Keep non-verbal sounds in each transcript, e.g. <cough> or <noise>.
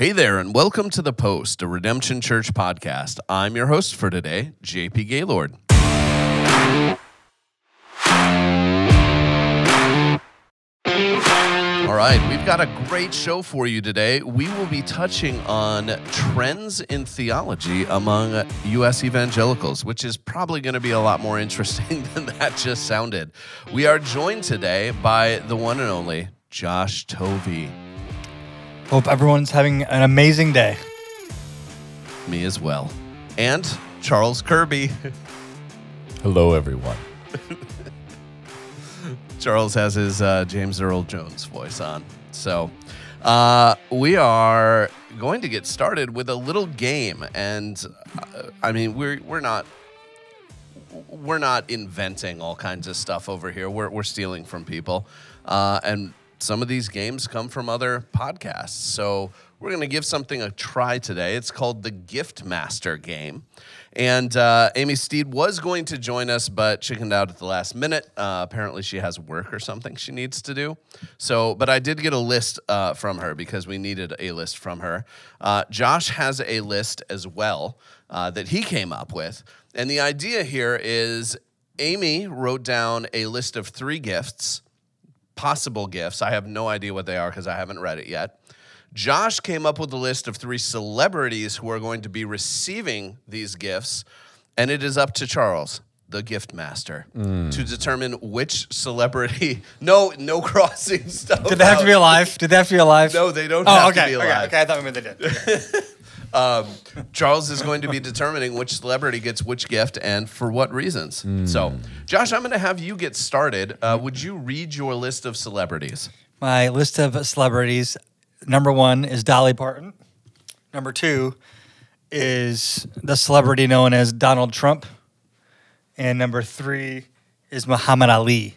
Hey there, and welcome to The Post, a Redemption Church podcast. I'm your host for today, JP Gaylord. All right, we've got a great show for you today. We will be touching on trends in theology among U.S. evangelicals, which is probably going to be a lot more interesting <laughs> than that just sounded. We are joined today by the one and only Josh Tovey. Hope everyone's having an amazing day. Me as well. And Charles Kirby. <laughs> Hello, everyone. <laughs> Charles has his uh, James Earl Jones voice on. So uh, we are going to get started with a little game, and uh, I mean we're we're not we're not inventing all kinds of stuff over here. We're we're stealing from people, uh, and some of these games come from other podcasts. So we're going to give something a try today. It's called the Gift Master game. And uh, Amy Steed was going to join us, but chickened out at the last minute. Uh, apparently, she has work or something she needs to do. So, but I did get a list uh, from her because we needed a list from her. Uh, Josh has a list as well uh, that he came up with. And the idea here is Amy wrote down a list of three gifts, possible gifts. I have no idea what they are because I haven't read it yet. Josh came up with a list of three celebrities who are going to be receiving these gifts, and it is up to Charles, the gift master, Hmm. to determine which celebrity. <laughs> No, no crossing stuff. Did they have to be alive? Did they have to be alive? No, they don't Oh, have okay. to be okay, alive. Okay, I thought maybe they did. Okay. <laughs> Charles is going to be determining which celebrity gets which gift and for what reasons. So, Josh, I'm going to have you get started. Uh, would you read your list of celebrities? My list of celebrities number one is Dolly Parton. Number two is the celebrity known as Donald Trump. And number three is Muhammad Ali.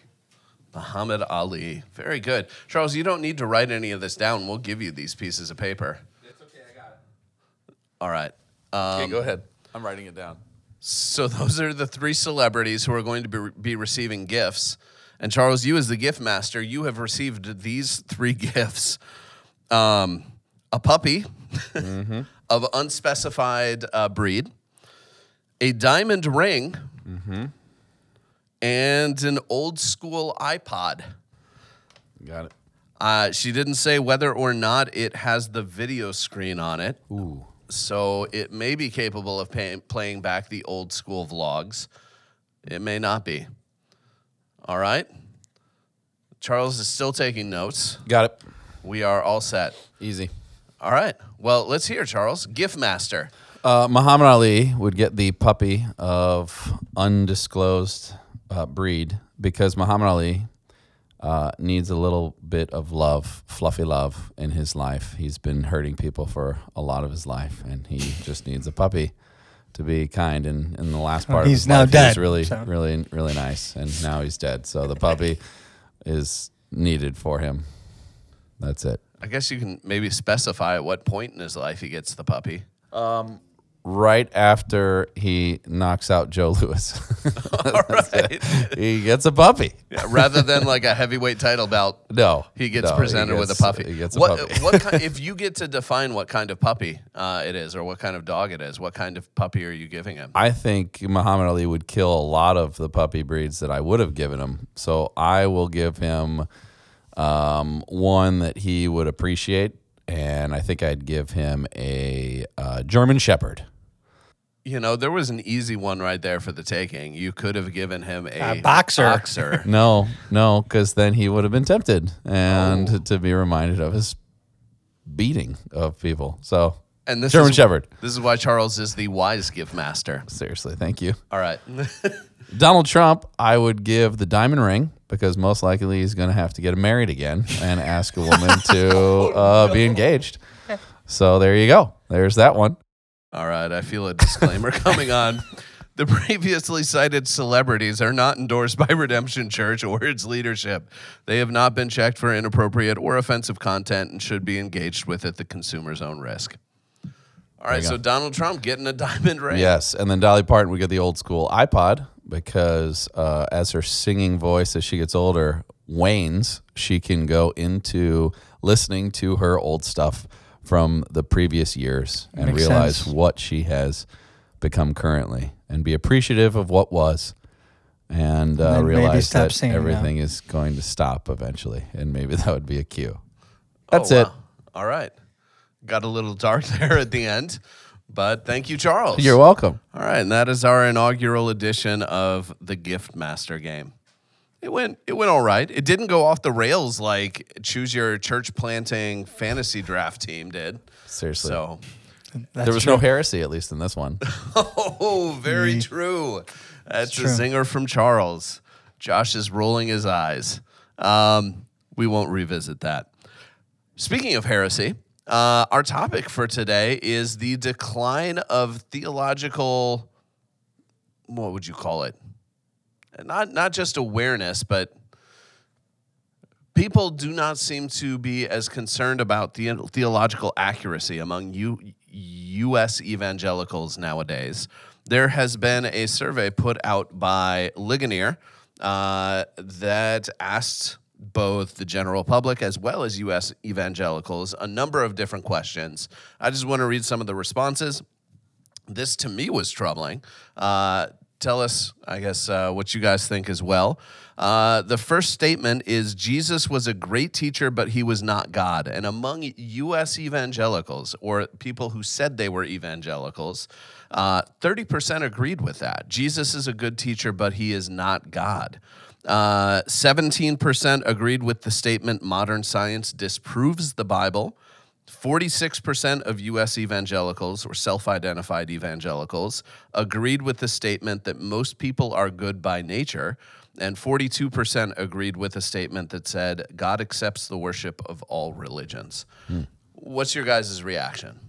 Muhammad Ali. Very good. Charles, you don't need to write any of this down. We'll give you these pieces of paper. It's okay, I got it. All right. Um, Okay, go ahead. I'm writing it down. So <laughs> those are the three celebrities who are going to be, be receiving gifts. And Charles, you as the gift master, you have received these three <laughs> gifts: um, a puppy <laughs> of unspecified uh, breed, a diamond ring, and an old school iPod. Got it. Uh, she didn't say whether or not it has the video screen on it. Ooh. So it may be capable of pay- playing back the old school vlogs. It may not be. All right. Charles is still taking notes. Got it. We are all set. Easy. All right. Well, let's hear Charles. Gift master. Uh, Muhammad Ali would get the puppy of undisclosed uh, breed because Muhammad Ali uh, needs a little bit of love, fluffy love in his life. He's been hurting people for a lot of his life, and he just needs a puppy to be kind. And in the last part of he's his now life, he dead, was really, so. really, really nice, and now he's dead. So the puppy is needed for him. That's it. I guess you can maybe specify at what point in his life he gets the puppy. Right after he knocks out Joe Louis. <laughs> <laughs> All right. he gets a puppy. Yeah, rather than like a heavyweight title bout, <laughs> No, he gets no, presented with a puppy. He gets a what, puppy. what kind, if you get to define what kind of puppy uh, it is, or what kind of dog it is, what kind of puppy are you giving him? I think Muhammad Ali would kill a lot of the puppy breeds that I would have given him. So I will give him um, one that he would appreciate, and I think I'd give him a uh, German Shepherd. You know, there was an easy one right there for the taking. You could have given him a, A boxer. boxer. <laughs> No, no, because then he would have been tempted and Oh. to be reminded of his beating of people. So And this German is, Shepherd. This is why Charles is the wise gift master. Seriously, thank you. All right. <laughs> Donald Trump, I would give the diamond ring because most likely he's going to have to get married again and ask a woman <laughs> to uh, be engaged. So there you go. There's that one. All right. I feel a disclaimer <laughs> coming on. The previously cited celebrities are not endorsed by Redemption Church or its leadership. They have not been checked for inappropriate or offensive content and should be engaged with at the consumer's own risk. All right, so. Donald Trump getting a diamond ring. Yes, and then Dolly Parton would get the old school iPod because uh, as her singing voice as she gets older wanes, she can go into listening to her old stuff from the previous years and Makes realize sense. what she has become currently and be appreciative of what was and uh, then maybe realize that saying that. everything is going to stop eventually and maybe <laughs> that would be a cue that's Oh, it. All right. Got a little dark <laughs> there at the end, but thank you, Charles. you're welcome All right, and that is our inaugural edition of the Gift Master game. It went it went all right. It didn't go off the rails like choose your church planting fantasy draft team did. seriously So, That's there was true. no heresy at least in this one <laughs> oh, very true. That's a true. zinger from Charles. Josh is rolling his eyes. Um, we won't revisit that. Speaking of heresy, uh, our topic for today is the decline of theological. What would you call it? Not not just awareness, but people do not seem to be as concerned about the theological accuracy among U, U.S. evangelicals nowadays. There has been a survey put out by Ligonier uh, that asked both the general public as well as U.S. evangelicals a number of different questions. I just want to read some of the responses this to me was troubling. Uh, tell us, I guess, uh, what you guys think as well. Uh, the first statement is Jesus was a great teacher, but he was not God. And among U.S. evangelicals, or people who said they were evangelicals, uh, 30% agreed with that. Jesus is a good teacher, but he is not God. Uh, 17% agreed with the statement modern science disproves the Bible. 46% of US evangelicals, or self identified evangelicals, agreed with the statement that most people are good by nature. And 42% agreed with a statement that said God accepts the worship of all religions. Hmm. What's your guys' reaction?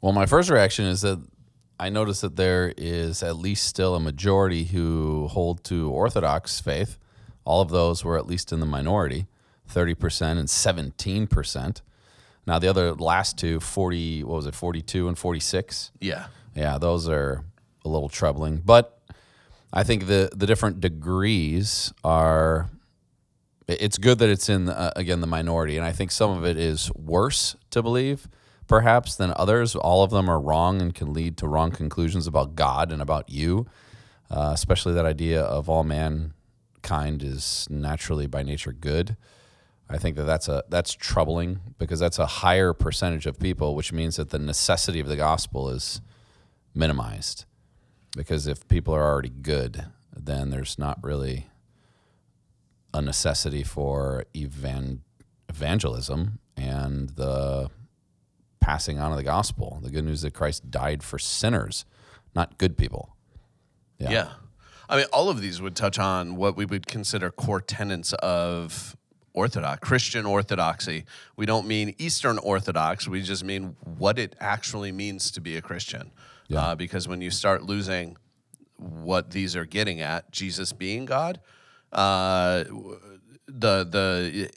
Well, my first reaction is that I notice that there is at least still a majority who hold to Orthodox faith. All of those were at least in the minority, 30% and 17%. Now, the other last two, 40, what was it, 42 and 46? Yeah. Yeah, those are a little troubling. But I think the, the different degrees are. It's good that it's in uh, again the minority, and I think some of it is worse to believe, perhaps than others. All of them are wrong and can lead to wrong conclusions about God and about you, uh, especially that idea of all mankind is naturally by nature good. I think that that's a that's troubling because that's a higher percentage of people, which means that the necessity of the gospel is minimized. Because if people are already good, then there's not really a necessity for evan- evangelism and the passing on of the gospel. The good news that Christ died for sinners, not good people. Yeah. Yeah. I mean, all of these would touch on what we would consider core tenets of Orthodox, Christian Orthodoxy. We don't mean Eastern Orthodox, we just mean what it actually means to be a Christian. Yeah. Uh, because when you start losing what these are getting at, Jesus being God, uh, the the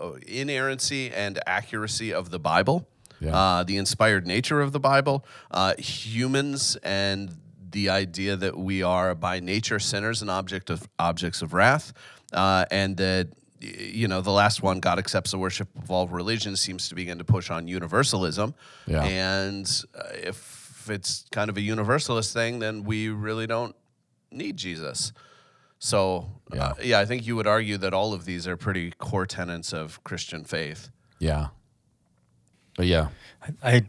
uh, inerrancy and accuracy of the Bible, Yeah. uh, the inspired nature of the Bible, uh, humans and the idea that we are by nature sinners and object of objects of wrath, uh, and that you know the last one, God accepts the worship of all religions, seems to begin to push on universalism. Yeah. And uh, if it's kind of a universalist thing, then we really don't need Jesus. So, uh, yeah, I think you would argue that all of these are pretty core tenets of Christian faith. Yeah. But yeah. I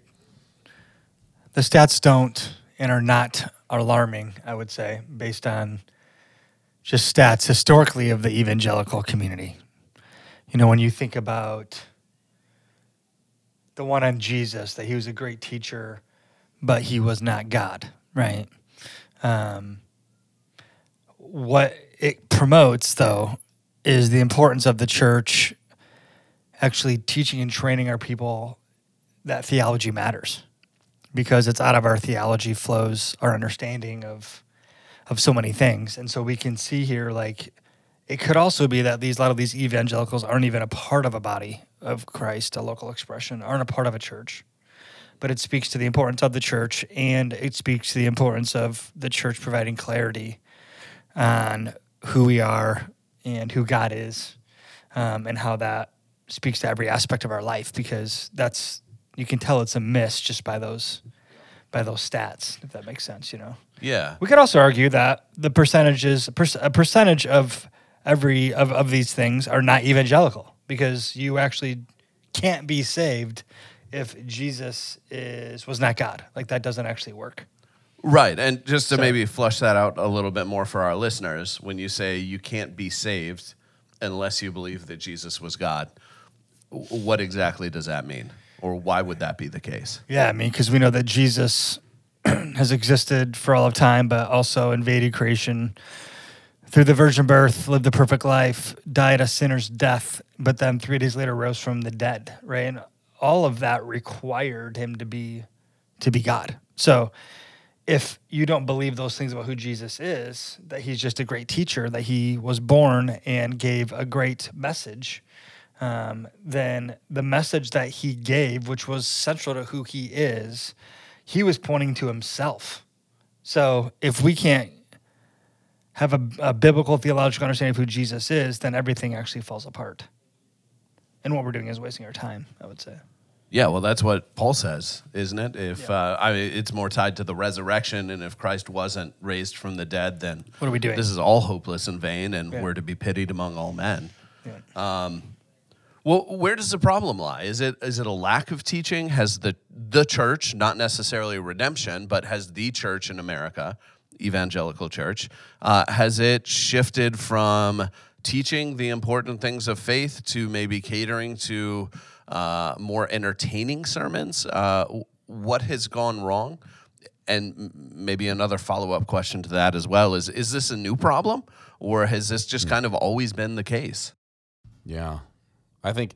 the stats don't and are not alarming, I would say, based on just stats historically of the evangelical community. You know, when you think about the one on Jesus, that he was a great teacher, but he was not God, right? Um, what it promotes, though, is the importance of the church actually teaching and training our people that theology matters because it's out of our theology flows our understanding of of so many things and so we can see here like it could also be that these a lot of these evangelicals aren't even a part of a body of Christ a local expression aren't a part of a church but it speaks to the importance of the church and it speaks to the importance of the church providing clarity on who we are and who God is um, and how that speaks to every aspect of our life because that's You can tell it's a miss just by those by those stats, if that makes sense. You know. Yeah. We could also argue that the percentages, a percentage of every of, of these things are not evangelical because you actually can't be saved if Jesus is was not God. Like that doesn't actually work. Right. And just to So- maybe flush that out a little bit more for our listeners, when you say you can't be saved unless you believe that Jesus was God, what exactly does that mean? Or why would that be the case? Yeah, I mean, because we know that Jesus <clears throat> has existed for all of time, but also invaded creation through the virgin birth, lived the perfect life, died a sinner's death, but then three days later rose from the dead, right? And all of that required him to be to be God. So if you don't believe those things about who Jesus is, that he's just a great teacher, that he was born and gave a great message, um, then the message that he gave, which was central to who he is, he was pointing to himself. So if we can't have a, a biblical theological understanding of who Jesus is, then everything actually falls apart. And what we're doing is wasting our time, I would say. Yeah, well, that's what Paul says, isn't it? If Yeah. uh, I mean, it's more tied to the resurrection, and if Christ wasn't raised from the dead, then What are we doing? This is all hopeless and vain, and Yeah. we're to be pitied among all men. Yeah. Well, where does the problem lie? Is it is it a lack of teaching? Has the the church, not necessarily redemption, but has the church in America, evangelical church, uh, has it shifted from teaching the important things of faith to maybe catering to uh, more entertaining sermons? Uh, what has gone wrong? And maybe another follow up question to that as well is: Is this a new problem, or has this just kind of always been the case? Yeah. I think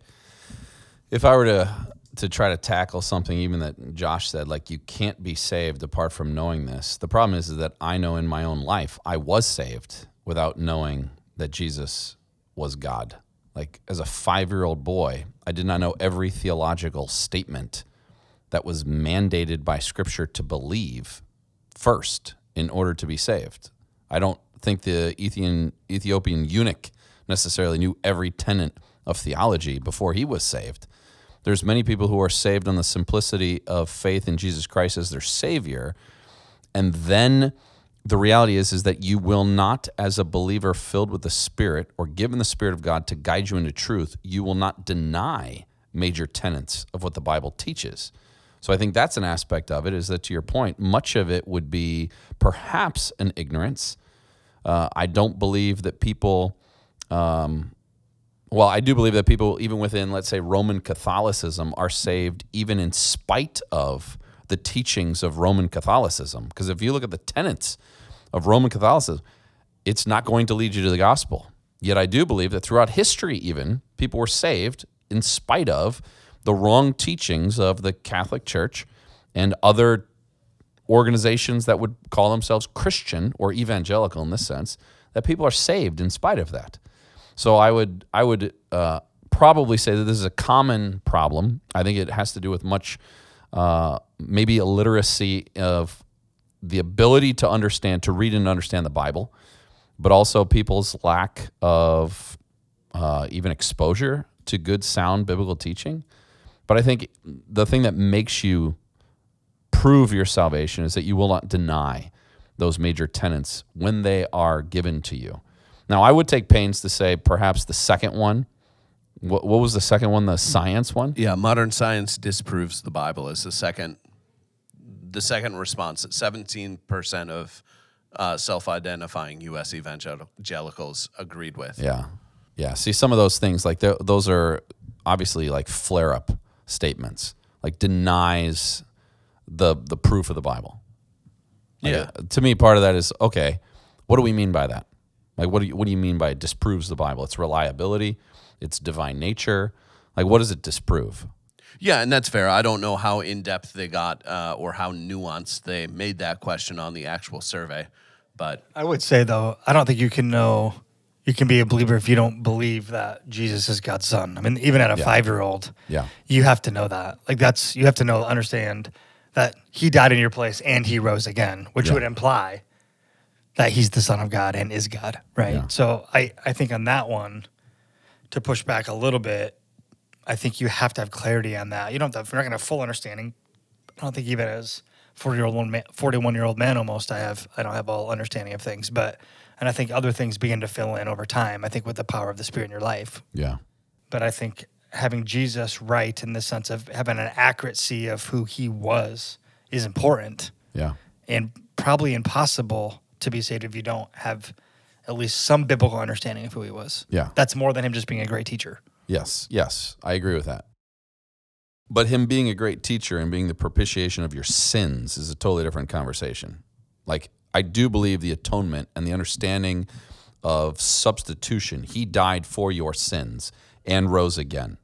if I were to to try to tackle something even that Josh said like you can't be saved apart from knowing this. The problem is, is that I know in my own life I was saved without knowing that Jesus was God. Like as a 5-year-old boy, I did not know every theological statement that was mandated by scripture to believe first in order to be saved. I don't think the Ethiopian Ethiopian eunuch necessarily knew every tenet of theology before he was saved. There's many people who are saved on the simplicity of faith in Jesus Christ as their savior and then the reality is is that you will not as a believer filled with the spirit or given the spirit of God to guide you into truth, you will not deny major tenets of what the Bible teaches. So I think that's an aspect of it is that to your point, much of it would be perhaps an ignorance. Uh, I don't believe that people um, well, I do believe that people, even within, let's say, Roman Catholicism, are saved even in spite of the teachings of Roman Catholicism. Because if you look at the tenets of Roman Catholicism, it's not going to lead you to the gospel. Yet I do believe that throughout history, even, people were saved in spite of the wrong teachings of the Catholic Church and other organizations that would call themselves Christian or evangelical in this sense, that people are saved in spite of that. So I would I would uh, probably say that this is a common problem. I think it has to do with much uh, maybe illiteracy of the ability to understand to read and understand the Bible, but also people's lack of uh, even exposure to good sound biblical teaching. But I think the thing that makes you prove your salvation is that you will not deny those major tenets when they are given to you. Now, I would take pains to say perhaps the second one. What, what was the second one? The science one? Yeah, modern science disproves the Bible is the second the second response. Seventeen percent of uh, self-identifying U.S. evangelicals agreed with. Yeah. Yeah. See, some of those things, like those are obviously like flare up statements, like denies the, the proof of the Bible. Like, Yeah. uh, to me, part of that is okay, what do we mean by that? Like, what do you, what do you mean by it disproves the Bible? It's reliability, it's divine nature. Like, what does it disprove? Yeah, and that's fair. I don't know how in depth they got uh, or how nuanced they made that question on the actual survey, but I would say though, I don't think you can know you can be a believer if you don't believe that Jesus is God's son. I mean, even at a Yeah. five year old, Yeah. you have to know that. Like that's you have to know understand that he died in your place and he rose again, which Yeah. would imply that he's the son of God and is God, right? Yeah. So I I think on that one, to push back a little bit, I think you have to have clarity on that. You don't have, you're not going to have full understanding. I don't think even as 40 year old man, 41 year old man almost, I have, I don't have all understanding of things, but, and I think other things begin to fill in over time. I think with the power of the Spirit in your life. Yeah. But I think having Jesus right in the sense of having an accuracy of who he was is important Yeah. and probably impossible to be saved if you don't have at least some biblical understanding of who he was. Yeah. That's more than him just being a great teacher. Yes, yes, I agree with that. But him being a great teacher and being the propitiation of your sins is a totally different conversation. Like, I do believe the atonement and the understanding of substitution, he died for your sins and rose again,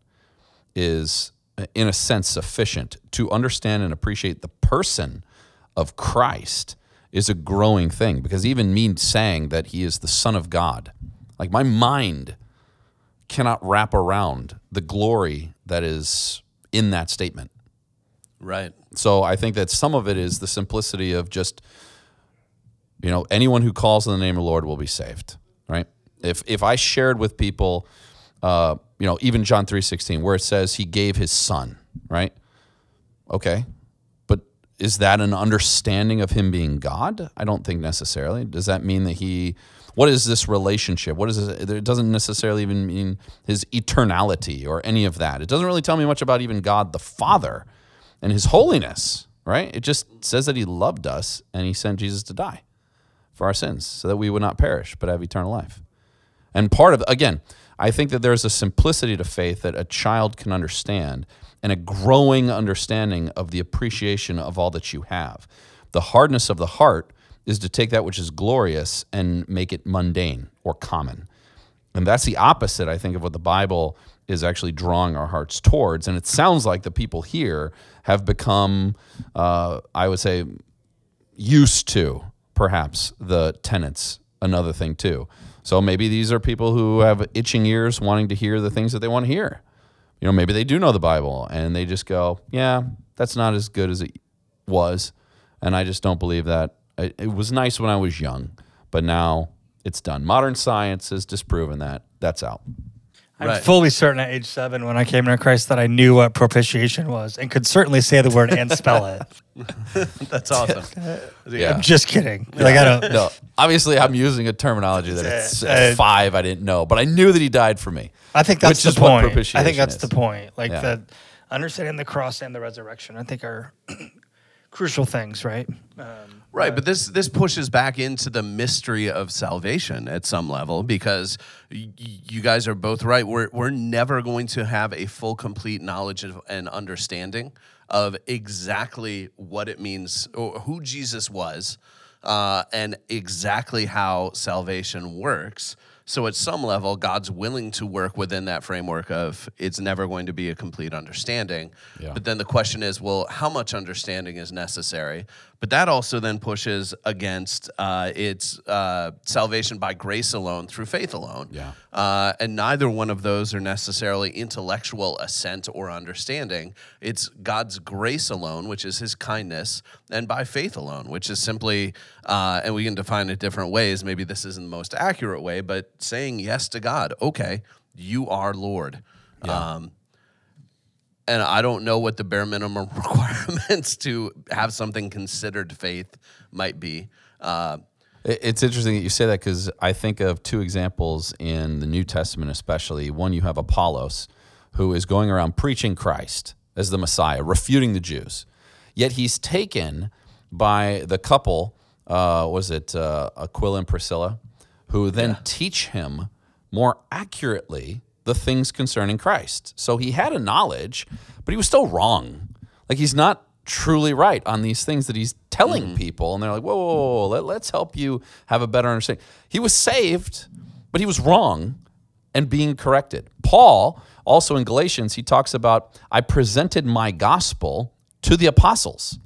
is in a sense sufficient to understand and appreciate the person of Christ is a growing thing because even me saying that he is the son of God, like my mind cannot wrap around the glory that is in that statement. Right. So I think that some of it is the simplicity of just, you know, anyone who calls on the name of the Lord will be saved, right? If if I shared with people, uh, you know, even John three sixteen, where it says He gave His Son, right? Okay, is that an understanding of Him being God? I don't think necessarily. Does that mean that He? What is this relationship? What is this? It doesn't necessarily even mean His eternality or any of that. It doesn't really tell me much about even God the Father and his holiness, right? It just says that he loved us and he sent Jesus to die for our sins so that we would not perish but have eternal life. And part of again, I think that there's a simplicity to faith that a child can understand and a growing understanding of the appreciation of all that you have. The hardness of the heart is to take that which is glorious and make it mundane or common. And that's the opposite, I think, of what the Bible is actually drawing our hearts towards. And it sounds like the people here have become, uh, I would say, used to perhaps the tenets, another thing too. So maybe these are people who have itching ears wanting to hear the things that they want to hear. You know, maybe they do know the Bible and they just go, yeah, that's not as good as it was. And I just don't believe that. It, it was nice when I was young, but now it's done. Modern science has disproven that. That's out. I'm Right. fully certain at age seven when I came into Christ that I knew what propitiation was and could certainly say the word and spell it. <laughs> That's awesome. <laughs> Yeah. I'm just kidding. Like I don't. No, obviously, I'm using a terminology that it's, Uh, at uh, five I didn't know, but I knew that he died for me. I think that's the point. I think that's is. the point. Like Yeah. the understanding the cross and the resurrection. I think are <clears throat> crucial things, right? Um, Right, but this this pushes back into the mystery of salvation at some level because y- y- you guys are both right. We're we're never going to have a full, complete knowledge of, and understanding of exactly what it means or who Jesus was, uh, and exactly how salvation works. So at some level, God's willing to work within that framework of it's never going to be a complete understanding. Yeah. But then the question is, well, how much understanding is necessary? But that also then pushes against uh, its uh, salvation by grace alone through faith alone. Yeah. Uh, and neither one of those are necessarily intellectual assent or understanding. It's God's grace alone, which is his kindness, and by faith alone, which is simply, uh, and we can define it different ways. Maybe this isn't the most accurate way, but saying yes to God. Okay, you are Lord. Um, and I don't know what the bare minimum <laughs> requirements to have something considered faith might be. Uh, It's interesting that you say that because I think of two examples in the New Testament, especially. One, you have Apollos, who is going around preaching Christ as the Messiah, refuting the Jews. Yet he's taken by the couple, uh, was it uh, Aquila and Priscilla, who then teach him more accurately the things concerning Christ. So he had a knowledge, but he was still wrong. Like he's not truly right on these things that he's telling mm-hmm. people. And they're like, whoa, whoa, whoa, let, let's help you have a better understanding. He was saved, but he was wrong and being corrected. Paul, also in Galatians, he talks about, I presented my gospel to the apostles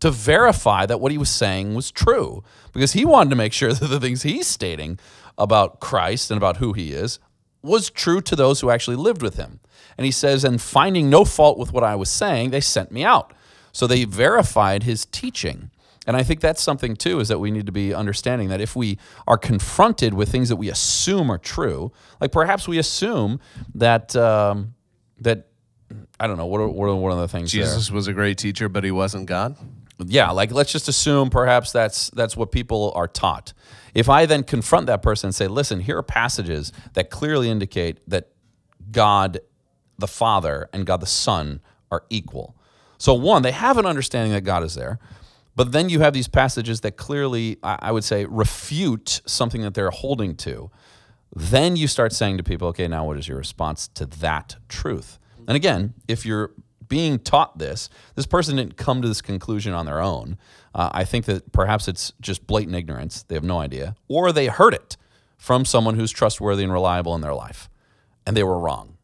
to verify that what he was saying was true because he wanted to make sure <laughs> that the things he's stating about Christ and about who he is was true to those who actually lived with him. And he says, and finding no fault with what I was saying, they sent me out. So they verified his teaching. And I think that's something too, is that we need to be understanding that if we are confronted with things that we assume are true, like perhaps we assume that um, that I don't know what are, what are one of the things there? Jesus was a great teacher, but he wasn't God. yeah like let's just assume perhaps that's that's what people are taught if i then confront that person and say listen here are passages that clearly indicate that god the father and god the son are equal so one they have an understanding that god is there but then you have these passages that clearly i would say refute something that they're holding to then you start saying to people, okay, now what is your response to that truth? And again, if you're being taught this, this person didn't come to this conclusion on their own. Uh, I think that perhaps it's just blatant ignorance. They have no idea. Or they heard it from someone who's trustworthy and reliable in their life, and they were wrong.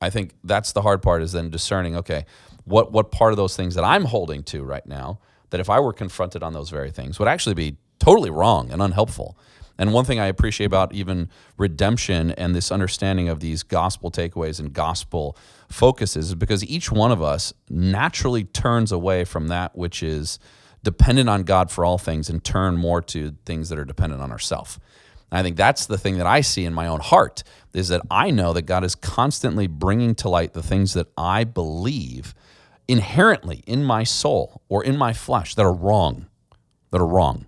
I think that's the hard part is then discerning, okay, what, what part of those things that I'm holding to right now, that if I were confronted on those very things, would actually be totally wrong and unhelpful. And one thing I appreciate about even redemption and this understanding of these gospel takeaways and gospel focuses is because each one of us naturally turns away from that which is dependent on God for all things and turn more to things that are dependent on ourselves. I think that's the thing that I see in my own heart is that I know that God is constantly bringing to light the things that I believe inherently in my soul or in my flesh that are wrong, that are wrong.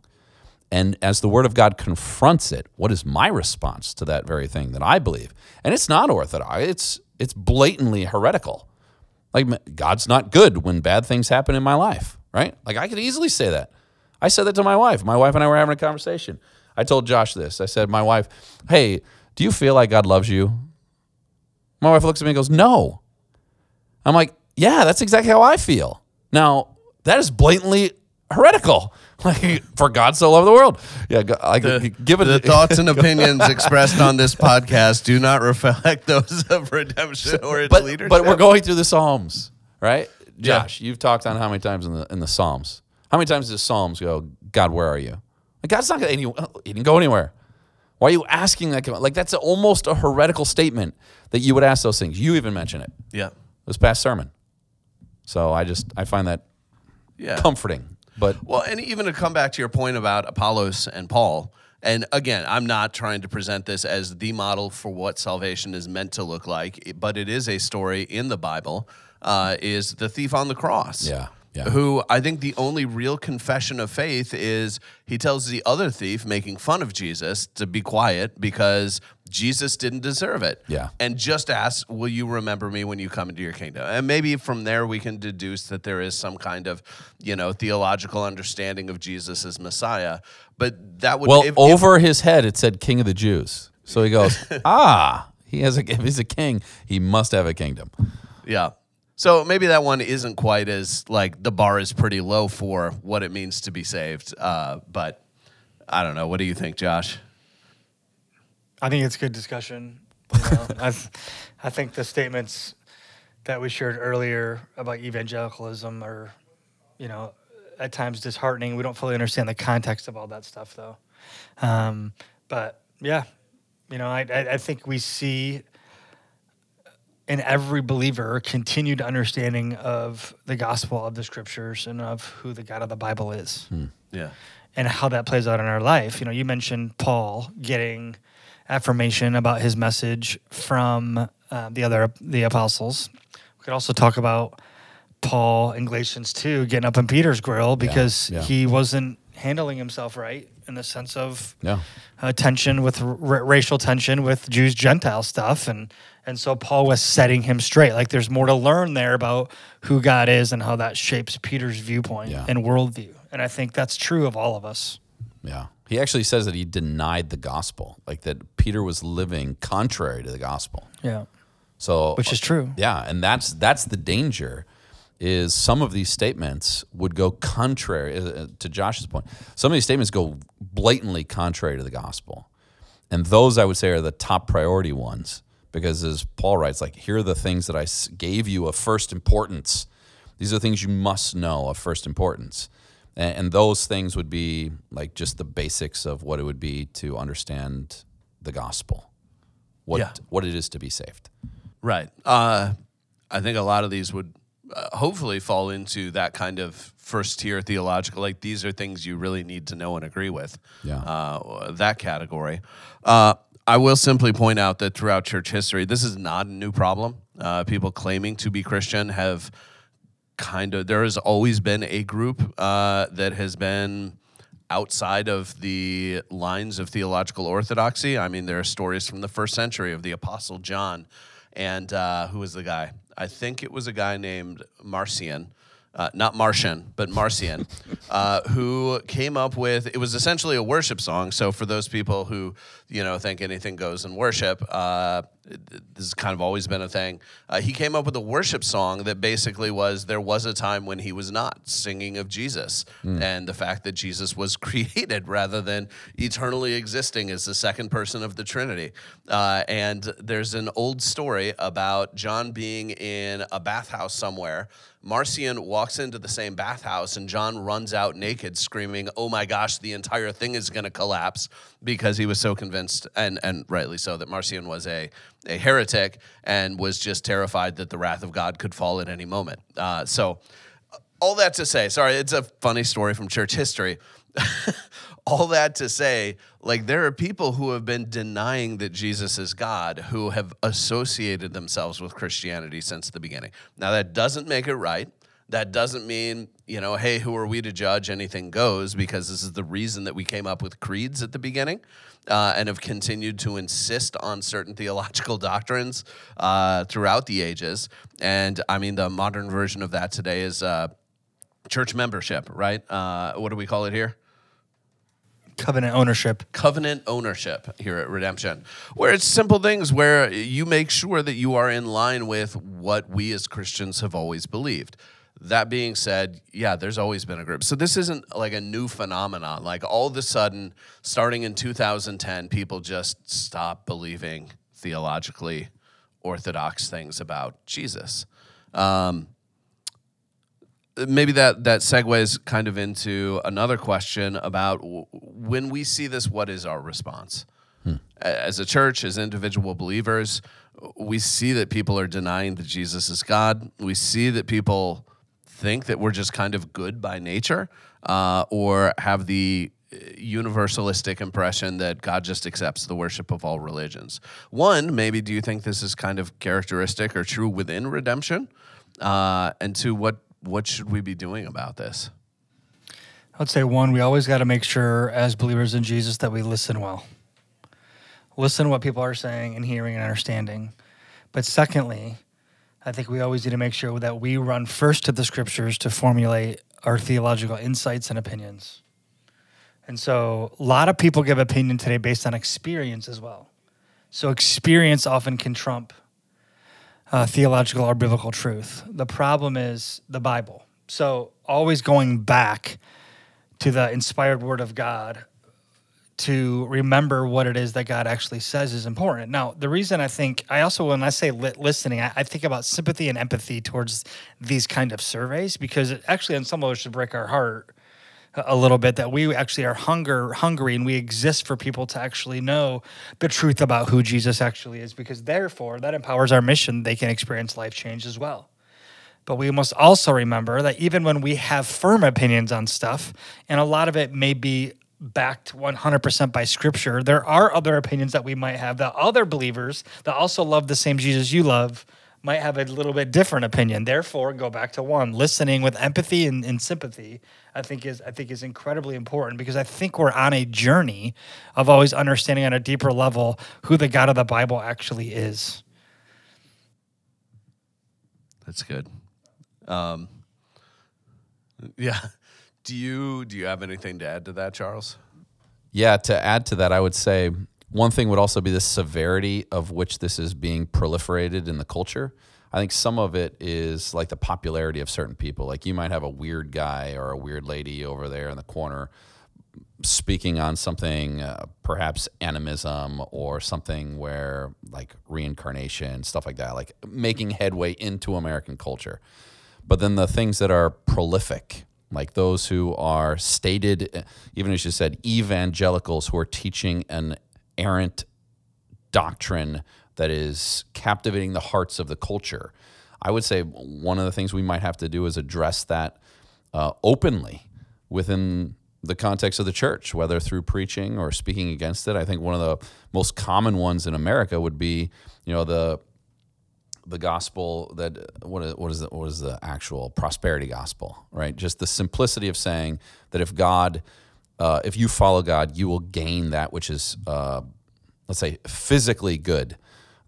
And as the word of God confronts it, what is my response to that very thing that I believe? And it's not orthodox. It's it's blatantly heretical. Like God's not good when bad things happen in my life, right? Like I could easily say that. I said that to my wife. My wife and I were having a conversation. I told Josh this. I said, "My wife, hey, do you feel like God loves you?" My wife looks at me and goes, "No." I'm like, "Yeah, that's exactly how I feel." Now, that is blatantly heretical. <laughs> Like for God so loved the world. Yeah, like The, give it the <laughs> thoughts and <laughs> opinions expressed on this podcast do not reflect those of redemption or its but, leadership. but we're going through the Psalms, right? Yeah. Josh, you've talked on how many times in the in the Psalms? How many times does Psalms go, God, where are you? Like God's not going to uh, he didn't go anywhere. Why are you asking that? Like that's almost a heretical statement that you would ask those things. You even mention it yeah, this past sermon. So I just I find that yeah. comforting. But Well, and even to come back to your point about Apollos and Paul, and again, I'm not trying to present this as the model for what salvation is meant to look like, but it is a story in the Bible. Uh, is the thief on the cross? Yeah, yeah. Who I think the only real confession of faith is he tells the other thief making fun of Jesus to be quiet because Jesus didn't deserve it. Yeah. And just ask, will you remember me when you come into your kingdom? And maybe from there we can deduce that there is some kind of, you know, theological understanding of Jesus as Messiah. But that would well, if- if- over his head it said King of the Jews. So he goes, <laughs> ah, he has a if he's a king, he must have a kingdom. yeah. So maybe that one isn't quite as like the bar is pretty low for what it means to be saved. Uh, but I don't know. What do you think, Josh? I think it's good discussion. You know, <laughs> I, I think the statements that we shared earlier about evangelicalism are, you know, at times disheartening. We don't fully understand the context of all that stuff, though. Um, but yeah, you know, I, I, I think we see in every believer continued understanding of the gospel of the scriptures and of who the God of the Bible is Yeah. and how that plays out in our life. You know, you mentioned Paul getting affirmation about his message from uh, the other the apostles. We could also talk about Paul in Galatians 2 getting up in Peter's grill because yeah. he wasn't handling himself right in the sense of Yeah. uh, tension with r- racial tension with Jews Gentile stuff and and so Paul was setting him straight like there's more to learn there about who God is and how that shapes Peter's viewpoint Yeah. and worldview and I think that's true of all of us Yeah. He actually says that he denied the gospel, like that Peter was living contrary to the gospel. yeah So which is true Yeah, and that's that's the danger is some of these statements would go contrary uh, to Josh's point. Some of these statements go blatantly contrary to the gospel. And those I would say are the top priority ones because as Paul writes like here are the things that I gave you of first importance. These are things you must know of first importance. And, and those things would be like just the basics of what it would be to understand the gospel. What Yeah. what it is to be saved. Right. Uh, I think a lot of these would uh, hopefully fall into that kind of first tier theological, like these are things you really need to know and agree with. Yeah. Uh, that category. Uh, I will simply point out that throughout church history, this is not a new problem. Uh, people claiming to be Christian have kind of, there has always been a group uh, that has been outside of the lines of theological orthodoxy. I mean, there are stories from the first century of the Apostle John, and uh, who was the guy? I think it was a guy named Marcion uh, not Martian, but Marcion, <laughs> uh, who came up with it was essentially a worship song. So for those people who you know think anything goes in worship, uh, this has kind of always been a thing. Uh, he came up with a worship song that basically was there was a time when he was not singing of Jesus mm. and the fact that Jesus was <laughs> created rather than eternally existing as the second person of the Trinity. Uh, and there's an old story about John being in a bathhouse somewhere Marcion walks into the same bathhouse and John runs out naked, screaming, Oh my gosh, the entire thing is going to collapse because he was so convinced, and, and rightly so, that Marcion was a, a heretic and was just terrified that the wrath of God could fall at any moment. Uh, so, all that to say, sorry, it's a funny story from church history. <laughs> all that to say, like there are people who have been denying that Jesus is God who have associated themselves with Christianity since the beginning. Now that doesn't make it right. That doesn't mean, you know, hey, who are we to judge? Anything goes, because this is the reason that we came up with creeds at the beginning uh, and have continued to insist on certain theological <laughs> doctrines uh, throughout the ages. And I mean, the modern version of that today is uh, church membership, right? Uh, what do we call it here? Covenant ownership. Covenant ownership here at Redemption, where it's simple things where you make sure that you are in line with what we as Christians have always believed. That being said, yeah, there's always been a group. So this isn't like a new phenomenon. Like all of a sudden, starting in 2010, people just stop believing theologically orthodox things about Jesus. Um, maybe that that segues kind of into another question about w- when we see this what is our response hmm. as a church as individual believers we see that people are denying that jesus is god we see that people think that we're just kind of good by nature uh, or have the uh, universalistic impression that God just accepts the worship of all religions. One, maybe do you think this is kind of characteristic or true within redemption? Uh, and two, what what should we be doing about this? I'd say one, we always got to make sure as believers in Jesus that we listen well. Listen to what people are saying and hearing and understanding. But secondly, I think we always need to make sure that we run first to the scriptures to formulate our theological insights and opinions. And so a lot of people give opinion today based on experience as well. So experience often can trump uh, theological or biblical truth. The problem is the Bible. So always going back to the inspired word of God to remember what it is that God actually says is important. Now, the reason I think I also, when I say li- listening, I, I, think about sympathy and empathy towards these kind of surveys because it actually, on some level, should break our heart a little bit that we actually are hunger hungry and we exist for people to actually know the truth about who Jesus actually is because therefore that empowers our mission. They can experience life change as well. But we must also remember that even when we have firm opinions on stuff and a lot of it may be backed 100% by scripture there are other opinions that we might have that other believers that also love the same Jesus you love might have a little bit different opinion. Therefore, go back to one. Listening with empathy and, and, sympathy, I think is I think is incredibly important because I think we're on a journey of always understanding on a deeper level who the God of the Bible actually is. That's good. Um, <laughs> yeah. Do you do you have anything to add to that, Charles? Yeah, to add to that, I would say one thing would also be the severity of which this is being proliferated in the culture. I think some of it is like the popularity of certain people. Like you might have a weird guy or a weird lady over there in the corner speaking on something, uh, perhaps animism or something where like reincarnation, stuff like that, like making headway into American culture. But then the things that are prolific, like those who are stated, even as you said, evangelicals who are teaching an errant doctrine that is captivating the hearts of the culture. I would say one of the things we might have to do is address that uh, openly within the context of the church, whether through preaching or speaking against it. I think one of the most common ones in America would be, you know, the the gospel that what is what is the, what is the actual prosperity gospel, right? Just the simplicity of saying that if God, uh, if you follow God, you will gain that which is, uh, let's say, physically good,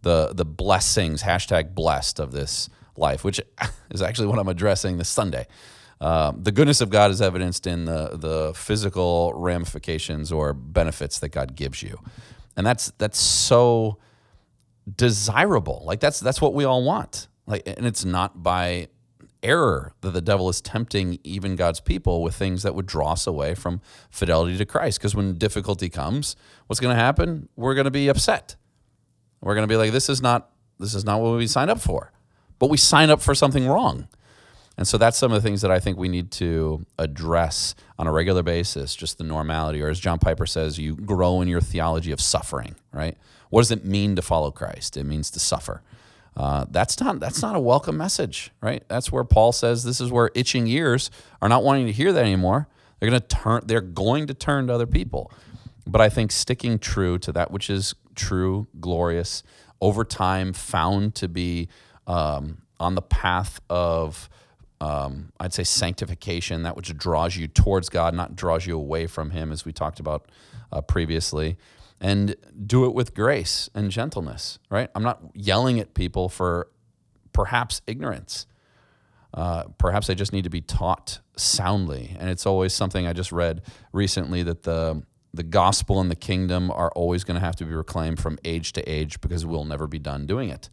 the the blessings hashtag blessed of this life, which <laughs> is actually what I'm addressing this Sunday. Um, the goodness of God is evidenced in the the physical ramifications or benefits that God gives you, and that's that's so desirable. Like that's that's what we all want. Like, and it's not by error that the devil is tempting even God's people with things that would draw us away from fidelity to Christ. Because when difficulty comes, what's going to happen? We're going to be upset. We're going to be like, this is not this is not what we signed up for. But we sign up for something wrong. And so that's some of the things that I think we need to address on a regular basis, just the normality, or as John Piper says, you grow in your theology of suffering, right? What does it mean to follow Christ? It means to suffer. Uh, that's not that's not a welcome message, right? That's where Paul says this is where itching ears are not wanting to hear that anymore. They're going to turn. They're going to turn to other people. But I think sticking true to that which is true, glorious, over time found to be um, on the path of um, I'd say sanctification, that which draws you towards God, not draws you away from Him, as we talked about uh, previously. And do it with grace and gentleness, right? I'm not yelling at people for perhaps ignorance. Uh, perhaps I just need to be taught soundly. And it's always something I just read recently that the the gospel and the kingdom are always going to have to be reclaimed from age to age because we'll never be done doing it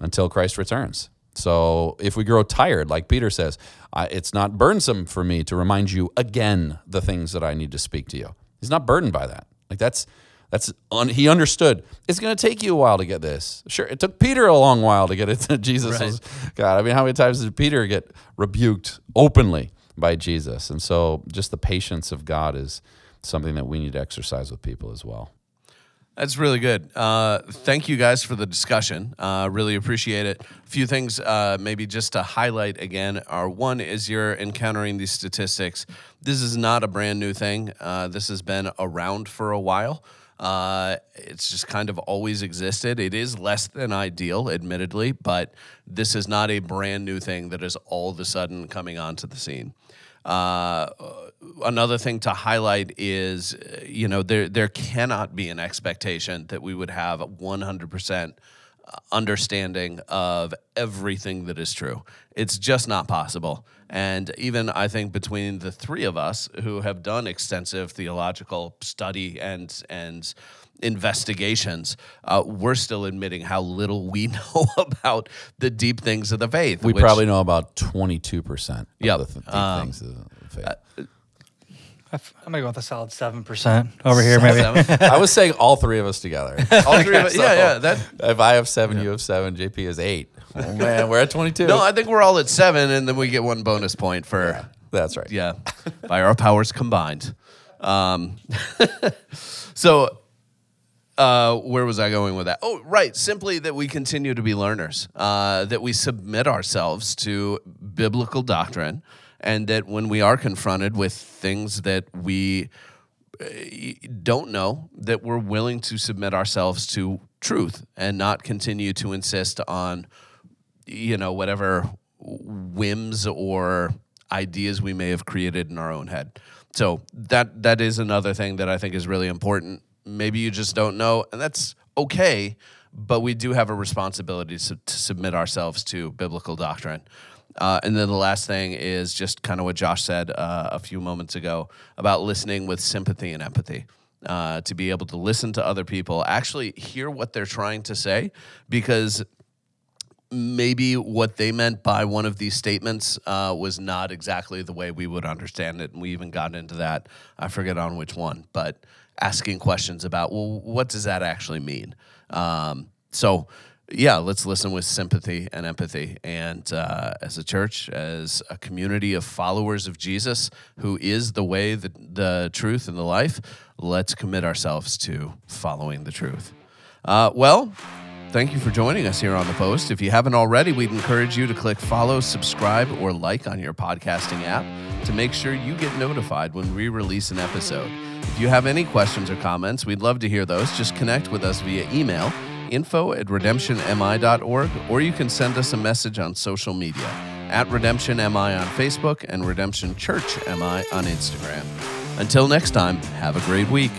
until Christ returns. So if we grow tired, like Peter says, it's not burdensome for me to remind you again the things that I need to speak to you. He's not burdened by that. Like that's that's un, he understood. It's going to take you a while to get this. Sure, it took Peter a long while to get it. To <laughs> Jesus right. was God. I mean, how many times did Peter get rebuked openly by Jesus? And so, just the patience of God is something that we need to exercise with people as well. That's really good. Uh, thank you guys for the discussion. Uh, really appreciate it. A few things, uh, maybe just to highlight again, are one is you're encountering these statistics. This is not a brand new thing. Uh, this has been around for a while. Uh, it's just kind of always existed. It is less than ideal, admittedly, but this is not a brand new thing that is all of a sudden coming onto the scene. Uh, another thing to highlight is, you know, there there cannot be an expectation that we would have 100% understanding of everything that is true. It's just not possible. And even I think between the three of us who have done extensive theological study and and investigations, uh, we're still admitting how little we <laughs> know about the deep things of the faith. We which, probably know about 22% yep. of the th- deep um, things of the faith. Uh, I'm gonna go with a solid seven percent over here, maybe. <laughs> I was saying all three of us together. all three of <laughs> us, so yeah, yeah. That if I have seven, yeah. you have seven. JP is eight. Oh man, we're at twenty-two. No, I think we're all at seven, and then we get one bonus point for. That's right. Yeah, by our powers combined. Um, <laughs> so uh, where was I going with that? Oh, right. Simply that we continue to be learners, uh, that we submit ourselves to biblical doctrine, and that when we are confronted with things that we uh, don't know, that we're willing to submit ourselves to truth and not continue to insist on, you know, whatever whims or ideas we may have created in our own head. So that that is another thing that I think is really important Maybe you just don't know, and that's okay. But we do have a responsibility to, to submit ourselves to biblical doctrine. Uh, and then the last thing is just kind of what Josh said uh, a few moments ago about listening with sympathy and empathy. Uh, to be able to listen to other people, actually hear what they're trying to say, because maybe what they meant by one of these statements uh, was not exactly the way we would understand it. And we even got into that. I forget on which one, but asking questions about, well, what does that actually mean? Um, so, yeah, let's listen with sympathy and empathy. And uh, as a church, as a community of followers of Jesus, who is the way, the, the truth, and the life, let's commit ourselves to following the truth. Uh, well, Thank you for joining us here on The Post. If you haven't already, we'd encourage you to click follow, subscribe, or like on your podcasting app to make sure you get notified when we release an episode. If you have any questions or comments, we'd love to hear those. Just connect with us via email info at redemptionmi.org, or you can send us a message on social media at Redemption MI on Facebook and Redemption Church MI on Instagram. Until next time, have a great week.